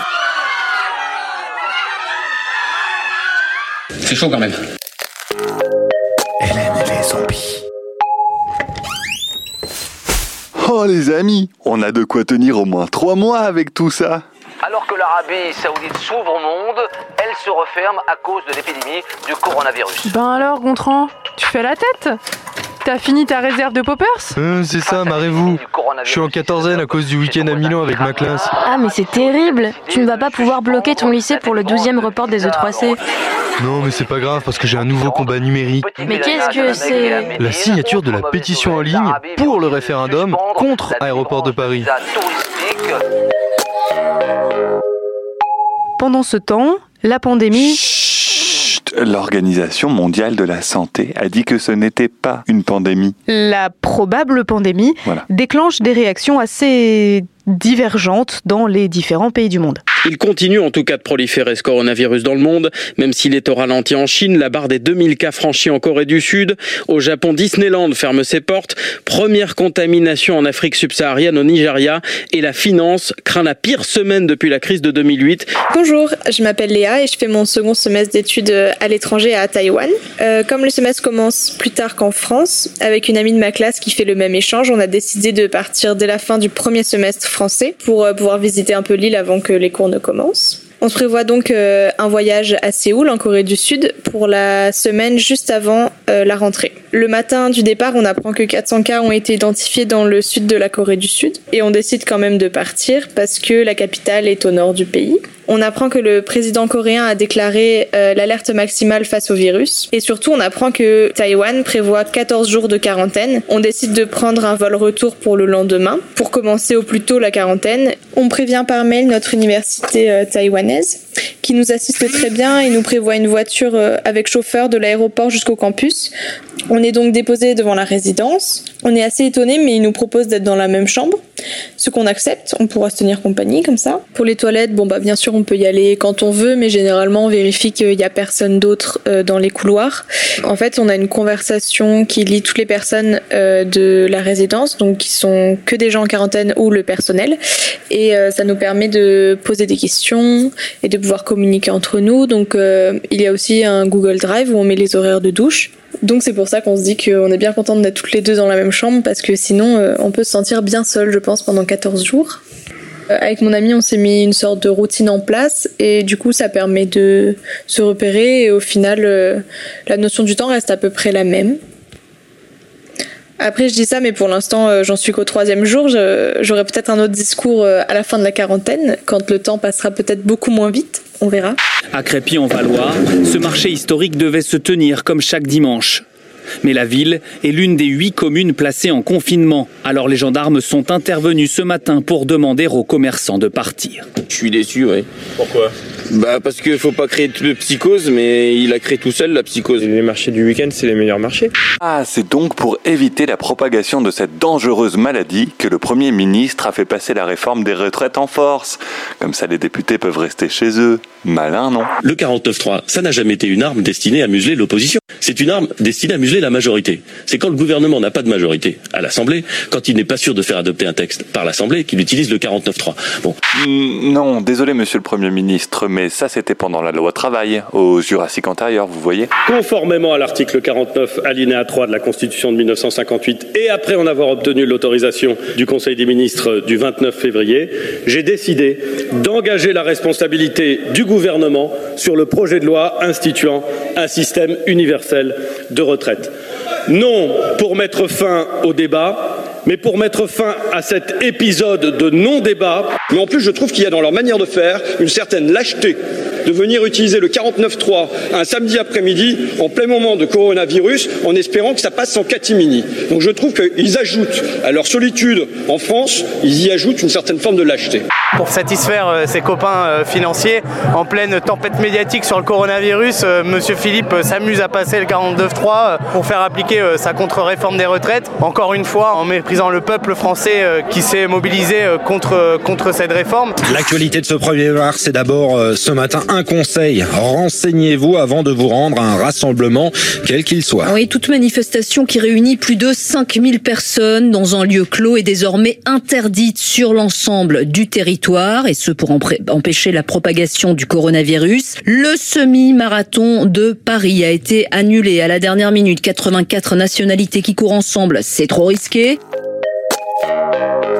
C'est chaud quand même. Hélène et les zombies. Oh les amis, on a de quoi tenir au moins trois mois avec tout ça. Alors que l'Arabie saoudite s'ouvre au monde, elle se referme à cause de l'épidémie du coronavirus. Ben alors, Gontran, tu fais la tête? T'as fini ta réserve de poppers? Euh, c'est ça, marrez-vous. Je suis en quatorzaine à cause du week-end à Milan avec ma classe. Ah mais c'est terrible Tu ne vas pas pouvoir bloquer ton lycée pour le 12e report des E3C. Non, mais c'est pas grave parce que j'ai un nouveau combat numérique. Mais qu'est-ce que c'est La signature de la pétition en ligne pour le référendum contre Aéroport de Paris. Pendant ce temps, la pandémie... L'Organisation mondiale de la santé a dit que ce n'était pas une pandémie. La probable pandémie Voilà. déclenche des réactions assez divergentes dans les différents pays du monde. Il continue en tout cas de proliférer ce coronavirus dans le monde, même s'il est au ralenti en Chine, la barre des 2000 cas franchis en Corée du Sud. Au Japon, Disneyland ferme ses portes. Première contamination en Afrique subsaharienne au Nigeria. Et la finance craint la pire semaine depuis la crise de 2008. Bonjour, je m'appelle Léa et je fais mon second semestre d'études à l'étranger à Taïwan. Euh, comme le semestre commence plus tard qu'en France, avec une amie de ma classe qui fait le même échange, on a décidé de partir dès la fin du premier semestre français pour euh, pouvoir visiter un peu l'île avant que les cours ne commencent. On se prévoit donc euh, un voyage à Séoul, en Corée du Sud, pour la semaine juste avant euh, la rentrée. Le matin du départ, on apprend que 400 cas ont été identifiés dans le sud de la Corée du Sud, et on décide quand même de partir parce que la capitale est au nord du pays. On apprend que le président coréen a déclaré euh, l'alerte maximale face au virus. Et surtout, on apprend que Taïwan prévoit 14 jours de quarantaine. On décide de prendre un vol retour pour le lendemain, pour commencer au plus tôt la quarantaine. On prévient par mail notre université euh, taïwanaise, qui nous assiste très bien et nous prévoit une voiture euh, avec chauffeur de l'aéroport jusqu'au campus. On est donc déposé devant la résidence. On est assez étonné, mais ils nous proposent d'être dans la même chambre. Ce qu'on accepte, on pourra se tenir compagnie comme ça. Pour les toilettes, bon bah bien sûr on peut y aller quand on veut, mais généralement on vérifie qu'il n'y a personne d'autre euh, dans les couloirs. En fait, on a une conversation qui lie toutes les personnes euh, de la résidence, donc qui sont que des gens en quarantaine ou le personnel, et euh, ça nous permet de poser des questions et de pouvoir communiquer entre nous. Donc il y a aussi un Google Drive où on met les horaires de douche. Donc c'est pour ça qu'on se dit qu'on est bien content d'être toutes les deux dans la même chambre parce que sinon euh, on peut se sentir bien seul je pense pendant 14 jours. Euh, Avec mon ami on s'est mis une sorte de routine en place et du coup ça permet de se repérer et au final euh, la notion du temps reste à peu près la même. Après, je dis ça, mais pour l'instant, euh, j'en suis qu'au troisième jour. J'aurai peut-être un autre discours euh, à la fin de la quarantaine, quand le temps passera peut-être beaucoup moins vite. On verra. À Crépy en Valois, ce marché historique devait se tenir comme chaque dimanche. Mais la ville est l'une des huit communes placées en confinement. Alors les gendarmes sont intervenus ce matin pour demander aux commerçants de partir. Je suis déçu, oui. Pourquoi? Bah parce qu'il faut pas créer de psychose, mais il a créé tout seul la psychose. Les marchés du week-end, c'est les meilleurs marchés. Ah, c'est donc pour éviter la propagation de cette dangereuse maladie que le Premier ministre a fait passer la réforme des retraites en force. Comme ça, les députés peuvent rester chez eux. Malin, non? Le 49.3, ça n'a jamais été une arme destinée à museler l'opposition. C'est une arme destinée à museler la majorité. C'est quand le gouvernement n'a pas de majorité à l'Assemblée, quand il n'est pas sûr de faire adopter un texte par l'Assemblée, qu'il utilise le 49.3. Bon. Mm, Non, désolé, monsieur le Premier ministre, mais ça, c'était pendant la loi travail, au Jurassique antérieur, vous voyez. Conformément à l'article 49, alinéa 3 de la Constitution de 1958, et après en avoir obtenu l'autorisation du Conseil des ministres du 29 février, j'ai décidé d'engager la responsabilité du gouvernement sur le projet de loi instituant un système universel de retraite. Non pour mettre fin au débat, mais pour mettre fin à cet épisode de non-débat. Mais en plus, je trouve qu'il y a dans leur manière de faire une certaine lâcheté de venir utiliser le 49.3 un samedi après-midi en plein moment de coronavirus en espérant que ça passe sans catimini. Donc je trouve qu'ils ajoutent à leur solitude en France, ils y ajoutent une certaine forme de lâcheté. Pour satisfaire euh, ses copains euh, financiers, en pleine tempête médiatique sur le coronavirus, euh, Monsieur Philippe euh, s'amuse à passer le 49.3 euh, pour faire appliquer euh, sa contre-réforme des retraites. Encore une fois, en méprisant le peuple français euh, qui s'est mobilisé euh, contre, contre cette réforme. L'actualité de ce 1er mars, c'est d'abord euh, ce matin un conseil. Renseignez-vous avant de vous rendre à un rassemblement, quel qu'il soit. Oui, toute manifestation qui réunit plus de 5000 personnes dans un lieu clos est désormais interdite sur l'ensemble du territoire et ce pour empêcher la propagation du coronavirus. Le semi-marathon de Paris a été annulé à la dernière minute. 84 nationalités qui courent ensemble, c'est trop risqué.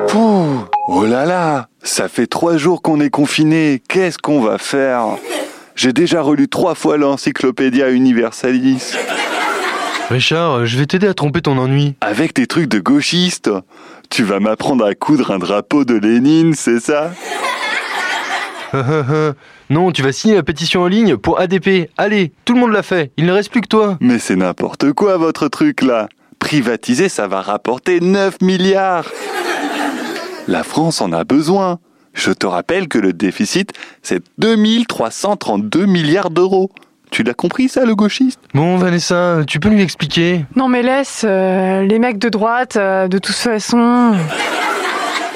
Pouh, oh là là, ça fait trois jours qu'on est confiné. Qu'est-ce qu'on va faire? J'ai déjà relu trois fois l'Encyclopédia Universalis. Richard, je vais t'aider à tromper ton ennui. Avec tes trucs de gauchiste, tu vas m'apprendre à coudre un drapeau de Lénine, c'est ça? Non, tu vas signer la pétition en ligne pour ADP. Allez, tout le monde l'a fait. Il ne reste plus que toi. Mais c'est n'importe quoi votre truc là. Privatiser, ça va rapporter 9 milliards. La France en a besoin. Je te rappelle que le déficit, c'est 2332 milliards d'euros. Tu l'as compris ça, le gauchiste? Bon, Vanessa, tu peux lui expliquer Non mais laisse, euh, les mecs de droite, euh, de toute façon...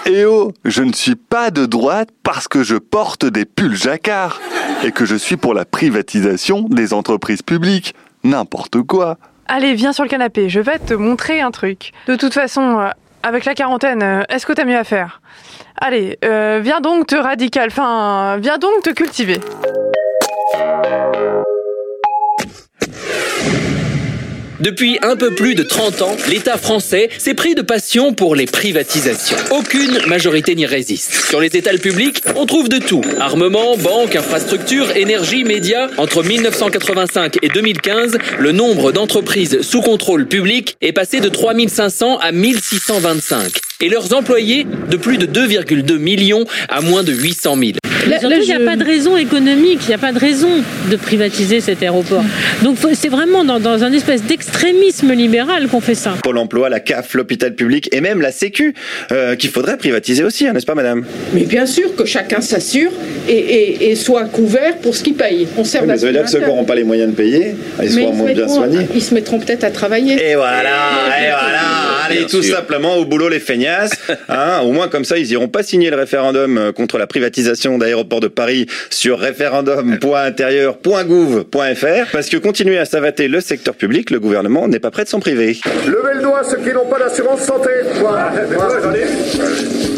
Eh oh, je ne suis pas de droite parce que je porte des pulls jacquard et que je suis pour la privatisation des entreprises publiques. N'importe quoi. Allez, viens sur le canapé, je vais te montrer un truc. De toute façon, euh, avec la quarantaine, euh, est-ce que t'as mieux à faire? Allez, euh, viens donc te radical, enfin, viens donc te cultiver. Depuis un peu plus de 30 ans, l'État français s'est pris de passion pour les privatisations. Aucune majorité n'y résiste. Sur les étals publics, on trouve de tout. Armement, banques, infrastructures, énergie, médias. Entre 1985 et 2015, le nombre d'entreprises sous contrôle public est passé de 3500 à 1625. Et leurs employés de plus de 2,2 millions à moins de 800 000. Surtout, il n'y a pas de raison économique, il n'y a pas de raison de privatiser cet aéroport. Donc c'est vraiment dans, dans un espèce d'extrémisme libéral qu'on fait ça. Pôle emploi, la CAF, l'hôpital public et même la Sécu, euh, qu'il faudrait privatiser aussi, hein, n'est-ce pas, madame? Mais bien sûr que chacun s'assure et, et- et soit couvert pour ce qu'il paye. On sert Oui, mais Ça veut dire que ceux qui n'auront pas les moyens de payer, ils seront moins se bien mettront- soignés. ils se mettront peut-être à travailler. Et voilà, et voilà, allez tout sûr. simplement au boulot les feignasses. Hein, au moins comme ça, ils iront pas signer le référendum euh, contre la privatisation d'aéroports de Paris sur référendum.intérieur.gouv.fr parce que continuer à savater le secteur public, le gouvernement n'est pas prêt de s'en priver. Levez le doigt ceux qui n'ont pas d'assurance santé.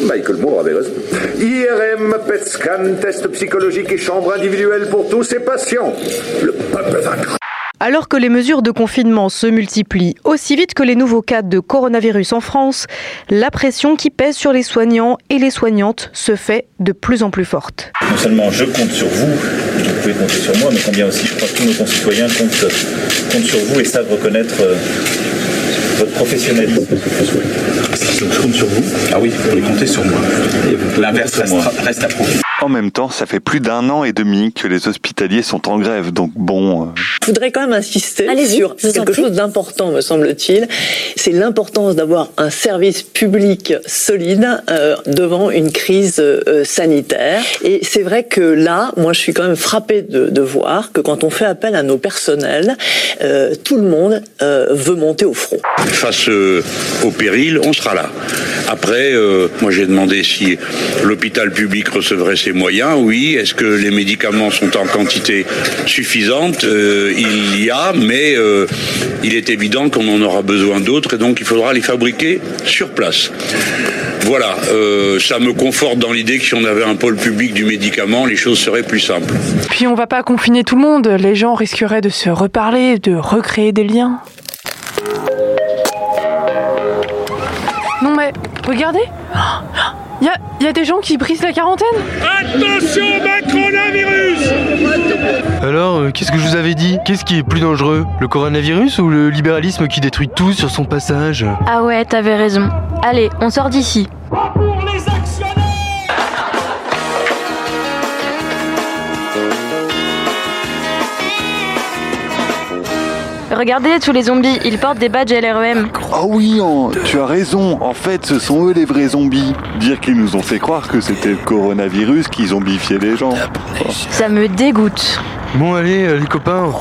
Michael Moore avait raison. IRM, PET scan, test psychologique et chambre individuelle pour tous ses patients. Le peuple vaincra. Alors que les mesures de confinement se multiplient aussi vite que les nouveaux cas de coronavirus en France, la pression qui pèse sur les soignants et les soignantes se fait de plus en plus forte. Non seulement je compte sur vous, vous pouvez compter sur moi, mais combien aussi je crois que tous nos concitoyens comptent, comptent sur vous et savent reconnaître euh, votre professionnalisme. Je compte sur vous. Ah oui, vous pouvez compter sur moi. L'inverse reste, reste à prouver. En même temps, ça fait plus d'un an et demi que les hospitaliers sont en grève, donc bon... euh, Je voudrais quand même insister Allez-y, sur quelque chose d'important, me semble-t-il. C'est l'importance d'avoir un service public solide euh, devant une crise euh, sanitaire. Et c'est vrai que là, moi, je suis quand même frappée de, de voir que quand on fait appel à nos personnels, euh, tout le monde euh, veut monter au front. Face euh, au péril, on sera là. Après, euh, moi j'ai demandé si l'hôpital public recevrait ses moyens. Oui. Est-ce que les médicaments sont en quantité suffisante? Euh, Il y a, mais euh, il est évident qu'on en aura besoin d'autres et donc il faudra les fabriquer sur place. Voilà, euh, ça me conforte dans l'idée que si on avait un pôle public du médicament, les choses seraient plus simples. Puis on va pas confiner tout le monde, les gens risqueraient de se reparler, de recréer des liens. Non mais, regardez Il y a, y a des gens qui brisent la quarantaine Attention, Macronavirus Alors, euh, qu'est-ce que je vous avais dit? Qu'est-ce qui est plus dangereux? Le coronavirus ou le libéralisme qui détruit tout sur son passage? Ah ouais, t'avais raison. Allez, on sort d'ici. Regardez tous les zombies, ils portent des badges LREM. Oh oui, hein, tu as raison. En fait, ce sont eux les vrais zombies. Dire qu'ils nous ont fait croire que c'était le coronavirus qui zombifiait les gens. Ça me dégoûte. Bon, allez, euh, les copains,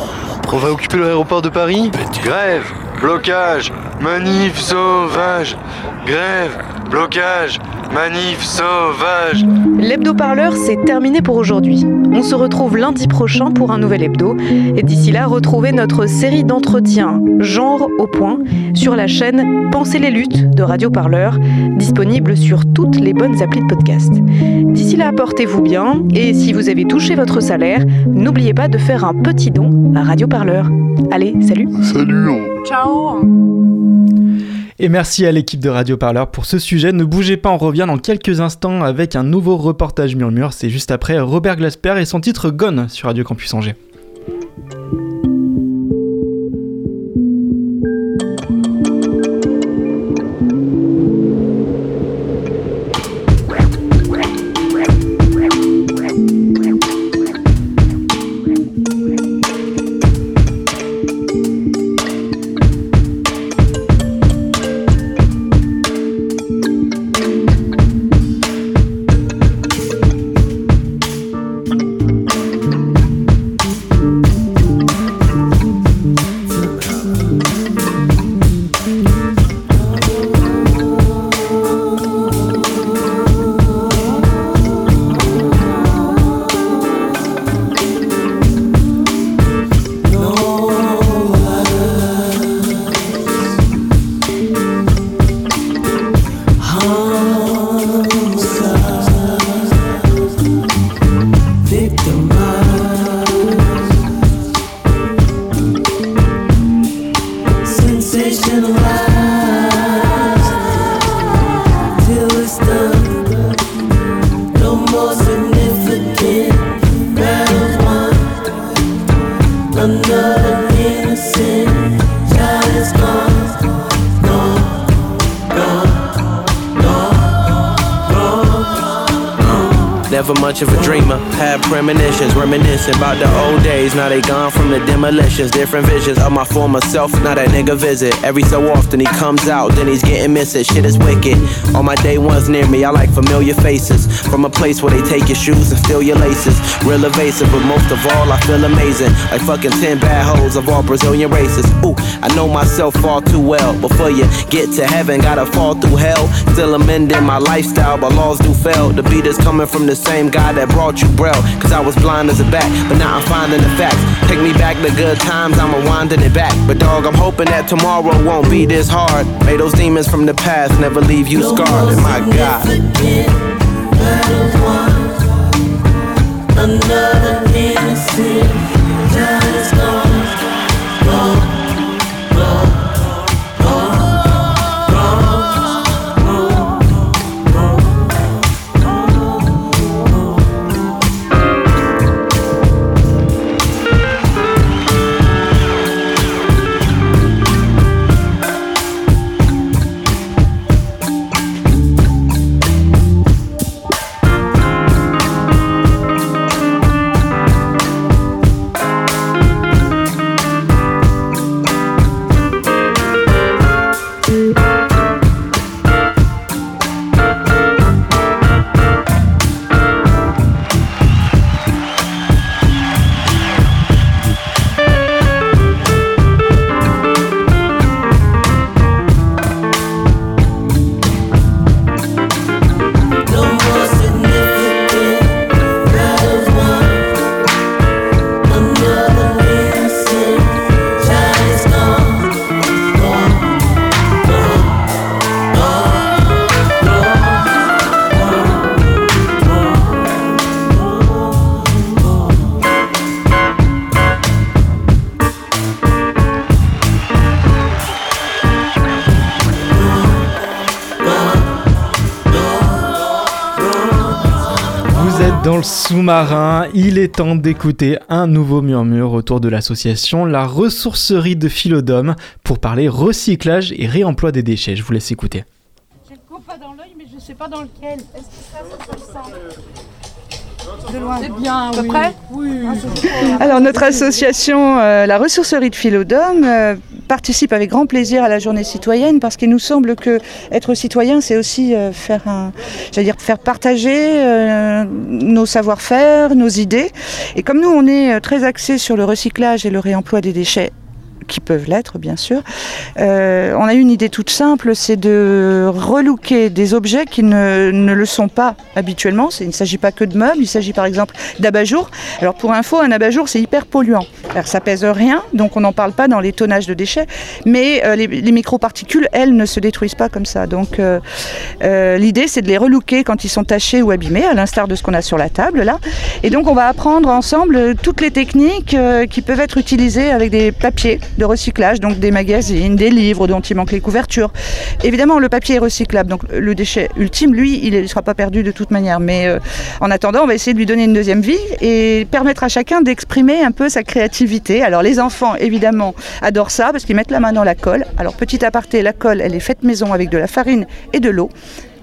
on va occuper l'aéroport de Paris Grève, blocage, manif sauvage, grève, blocage, manif sauvage. L'hebdo-parleur, c'est terminé pour aujourd'hui. On se retrouve lundi prochain pour un nouvel hebdo. Et d'ici là, retrouvez notre série d'entretiens Genre au point sur la chaîne Pensez les luttes de Radio Parleur, disponible sur toutes les bonnes applis de podcast. D'ici là, portez-vous bien et si vous avez touché votre salaire, n'oubliez pas de faire un petit don à Radio Parleur. Allez, salut Salut Ciao Et merci à l'équipe de Radio Parleur pour ce sujet. Ne bougez pas, on revient dans quelques instants avec un nouveau reportage Murmure. C'est juste après Robert Glasper et son titre Gone sur Radio Campus Angers. Reminiscing about the old Now they gone from the demolitions, different visions of my former self. Now that nigga visit every so often he comes out, then he's getting missing. Shit is wicked. All my day ones near me, I like familiar faces from a place where they take your shoes and steal your laces. Real evasive, but most of all, I feel amazing, like fucking ten bad hoes of all Brazilian races. Ooh, I know myself far too well. Before you get to heaven, gotta fall through hell. Still amending my lifestyle, but laws do fail. The beat is coming from the same guy that brought you braille. Cause I was blind as a bat, but now I'm finding the facts. Take me back to good times, I'm rewinding it back. But dog, I'm hoping that tomorrow won't be this hard. May those demons from the past never leave you scarred. And my God. Another innocent sous-marin, il est temps d'écouter un nouveau murmure autour de l'association La Ressourcerie de Philodome pour parler recyclage et réemploi des déchets. Je vous laisse écouter. J'ai le copain dans l'œil, mais je sais pas dans lequel. Est-ce que ça, ça le sang C'est bien, à peu près Alors notre association, euh, la ressourcerie de Philodome, euh, participe avec grand plaisir à la journée citoyenne parce qu'il nous semble que être citoyen, c'est aussi euh, faire un, dire faire partager euh, nos savoir-faire, nos idées. Et comme nous, on est euh, très axé sur le recyclage et le réemploi des déchets qui peuvent l'être bien sûr. Euh, on a une idée toute simple, c'est de relooker des objets qui ne, ne le sont pas habituellement. Il ne s'agit pas que de meubles, il s'agit par exemple d'abat-jour. Alors pour info, un abat-jour c'est hyper polluant. Ça pèse rien, donc on n'en parle pas dans les tonnages de déchets, mais euh, les, les microparticules, elles, ne se détruisent pas comme ça. Donc euh, l'idée c'est de les relooker quand ils sont tachés ou abîmés, à l'instar de ce qu'on a sur la table là. Et donc on va apprendre ensemble toutes les techniques qui peuvent être utilisées avec des papiers de recyclage, donc des magazines, des livres dont il manque les couvertures. Évidemment, le papier est recyclable, donc le déchet ultime, lui, il ne sera pas perdu de toute manière. Mais euh, en attendant, on va essayer de lui donner une deuxième vie et permettre à chacun d'exprimer un peu sa créativité. Alors les enfants, évidemment, adorent ça parce qu'ils mettent la main dans la colle. Alors petit aparté, la colle, elle est faite maison avec de la farine et de l'eau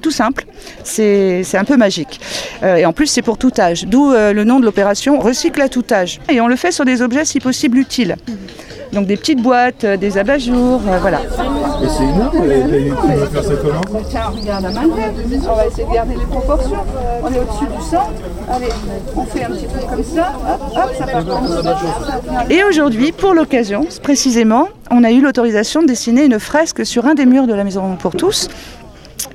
tout simple, c'est un peu magique. Euh, et en plus, c'est pour tout âge, d'où euh, le nom de l'opération Recycle à tout âge. Et on le fait sur des objets si possible utiles. Donc des petites boîtes, euh, des abat-jours, euh, voilà. Et c'est énorme, tu veux faire ça comment Tiens, regarde la main On va essayer de garder les proportions. On est au-dessus du sang. Allez, on fait un petit truc comme ça. Hop, hop, ça part comme ça. Et aujourd'hui, pour l'occasion, précisément, on a eu l'autorisation de dessiner une fresque sur un des murs de la Maison pour tous.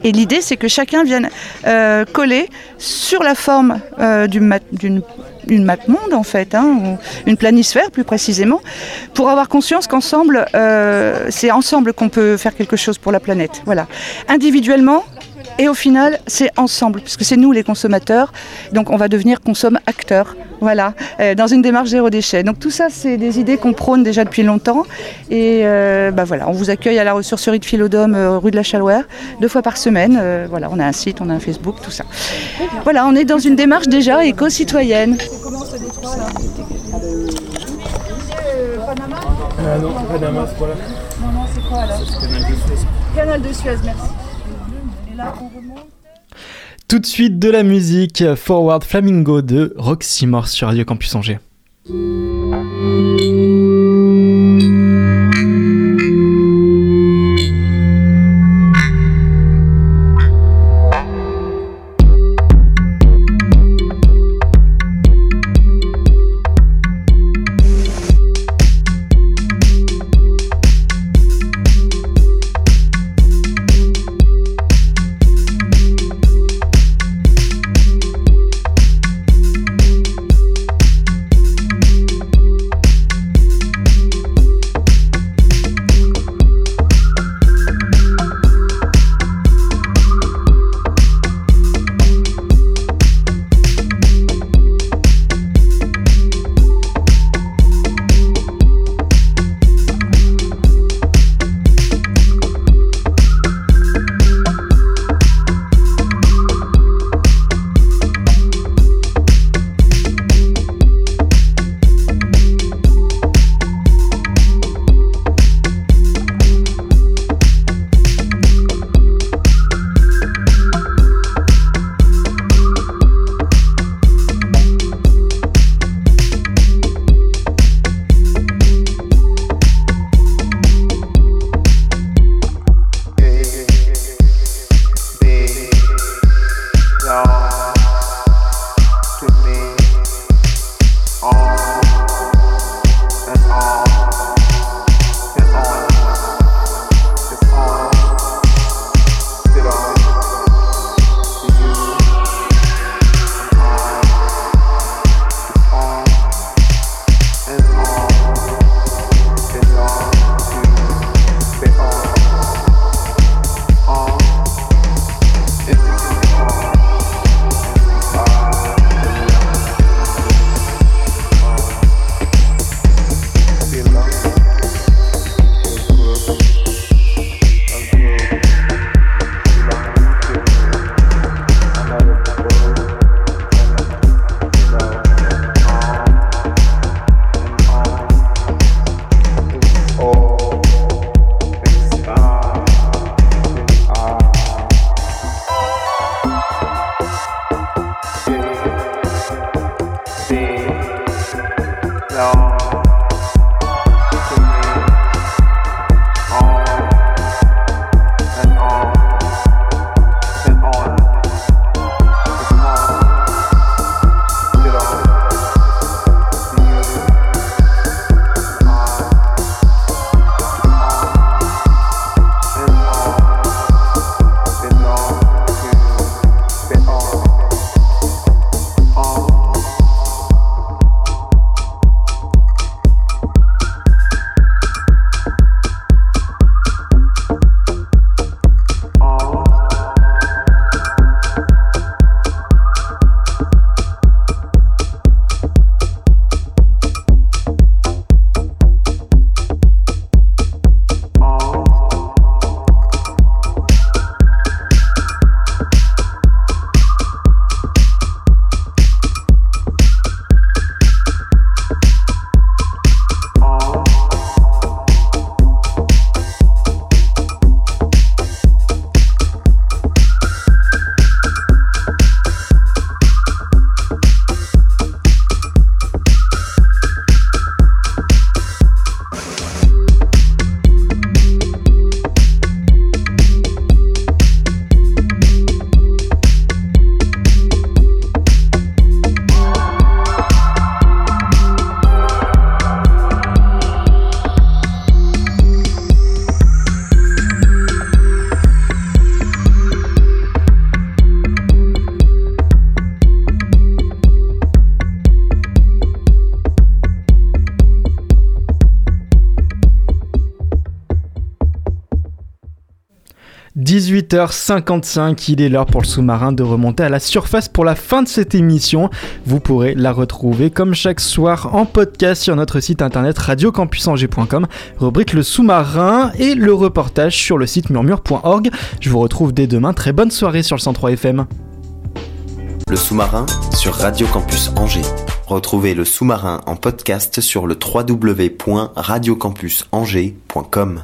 Et l'idée, c'est que chacun vienne euh, coller sur la forme euh, d'une une map monde en fait, hein, ou une planisphère plus précisément, pour avoir conscience qu'ensemble, euh, c'est ensemble qu'on peut faire quelque chose pour la planète. Voilà, individuellement. Et au final, c'est ensemble, puisque c'est nous les consommateurs, donc on va devenir consomme-acteurs, voilà, euh, dans une démarche zéro déchet. Donc tout ça, c'est des idées qu'on prône déjà depuis longtemps. Et euh, bah voilà, on vous accueille à la ressourcerie de Philodome, euh, rue de la Chalouère, deux fois par semaine. Euh, voilà, on a un site, on a un Facebook, tout ça. Voilà, on est dans une démarche déjà éco-citoyenne. Ah non, Panama, Non, non, c'est quoi C'est Canal de Suez. Canal de Suez, merci. Et là, on remonte. Tout de suite de la musique, Forward Flamingo de Roxy Morse sur Radio Campus Angers. 18h55, il est l'heure pour le sous-marin de remonter à la surface pour la fin de cette émission. Vous pourrez la retrouver comme chaque soir en podcast sur notre site internet radiocampusangers.com, rubrique le sous-marin et le reportage sur le site murmure.org. Je vous retrouve dès demain. Très bonne soirée sur le 103 FM. Le sous-marin sur Radio Campus Angers. Retrouvez le sous-marin en podcast sur le www.radiocampusangers.com.